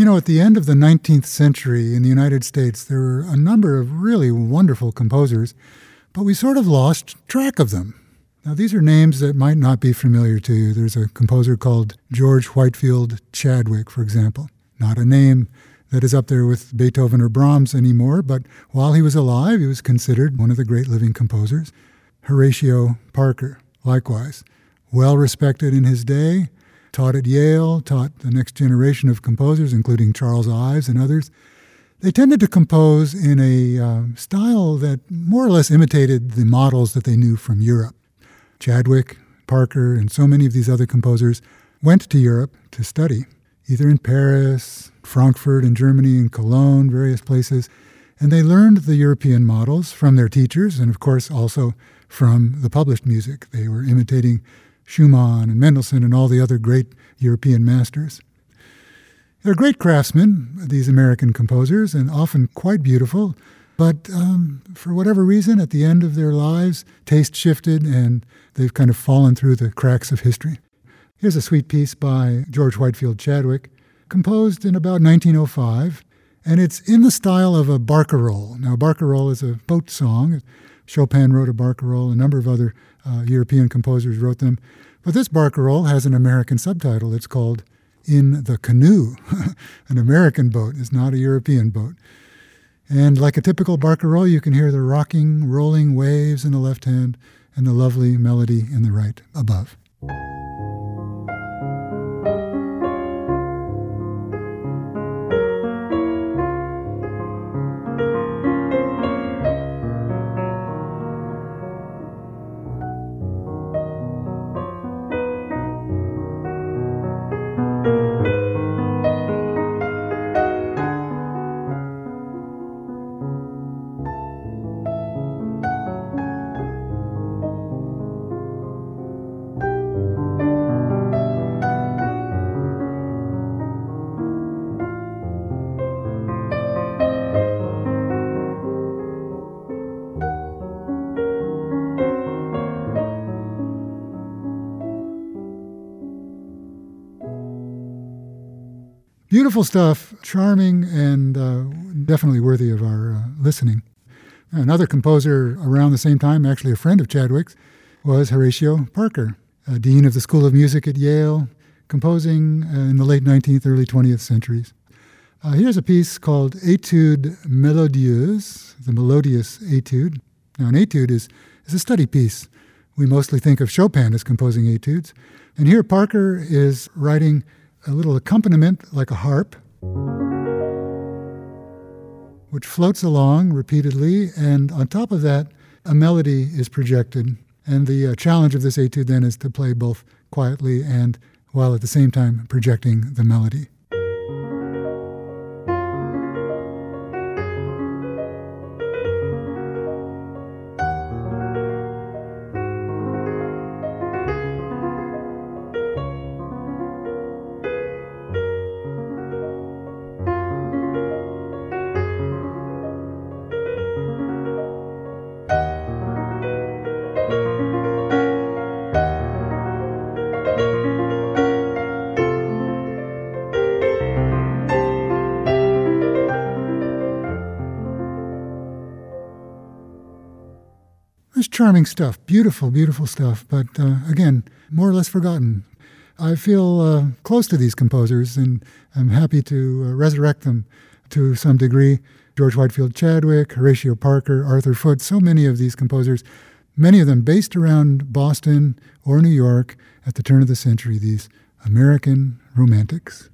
You know, at the end of the 19th century in the United States, there were a number of really wonderful composers, but we sort of lost track of them. Now, these are names that might not be familiar to you. There's a composer called George Whitefield Chadwick, for example. Not a name that is up there with Beethoven or Brahms anymore, but while he was alive, he was considered one of the great living composers. Horatio Parker, likewise, well respected in his day, taught at Yale, taught the next generation of composers, including Charles Ives and others. They tended to compose in a uh, style that more or less imitated the models that they knew from Europe. Chadwick, Parker, and so many of these other composers went to Europe to study, either in Paris, Frankfurt in Germany, and Cologne, various places. And they learned the European models from their teachers and, of course, also from the published music. They were imitating Schumann and Mendelssohn and all the other great European masters. They're great craftsmen, these American composers, and often quite beautiful. But um, for whatever reason, at the end of their lives, taste shifted and they've kind of fallen through the cracks of history. Here's a sweet piece by George Whitefield Chadwick, composed in about 1905, and it's in the style of a barcarolle. Now, barcarolle is a boat song. Chopin wrote a barcarolle, a number of other uh, European composers wrote them. But this barcarolle has an American subtitle. It's called In the Canoe, an American boat. It's not a European boat. And like a typical barcarolle, you can hear the rocking, rolling waves in the left hand and the lovely melody in the right above. Beautiful stuff, charming, and uh, definitely worthy of our uh, listening. Another composer around the same time, actually a friend of Chadwick's, was Horatio Parker, dean of the School of Music at Yale, composing uh, in the late 19th, early 20th centuries. Uh, here's a piece called Etude Melodieuse, the melodious etude. Now, an etude is, is a study piece. We mostly think of Chopin as composing etudes. And here Parker is writing a little accompaniment like a harp, which floats along repeatedly, and on top of that, a melody is projected. And the uh, challenge of this etude then is to play both quietly and while at the same time projecting the melody. Charming stuff, beautiful, beautiful stuff, but uh, again, more or less forgotten. I feel uh, close to these composers and I'm happy to uh, resurrect them to some degree. George Whitefield Chadwick, Horatio Parker, Arthur Foote, so many of these composers, many of them based around Boston or New York at the turn of the century, these American romantics.